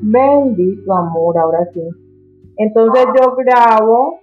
Bendito amor, ahora sí. Entonces yo grabo.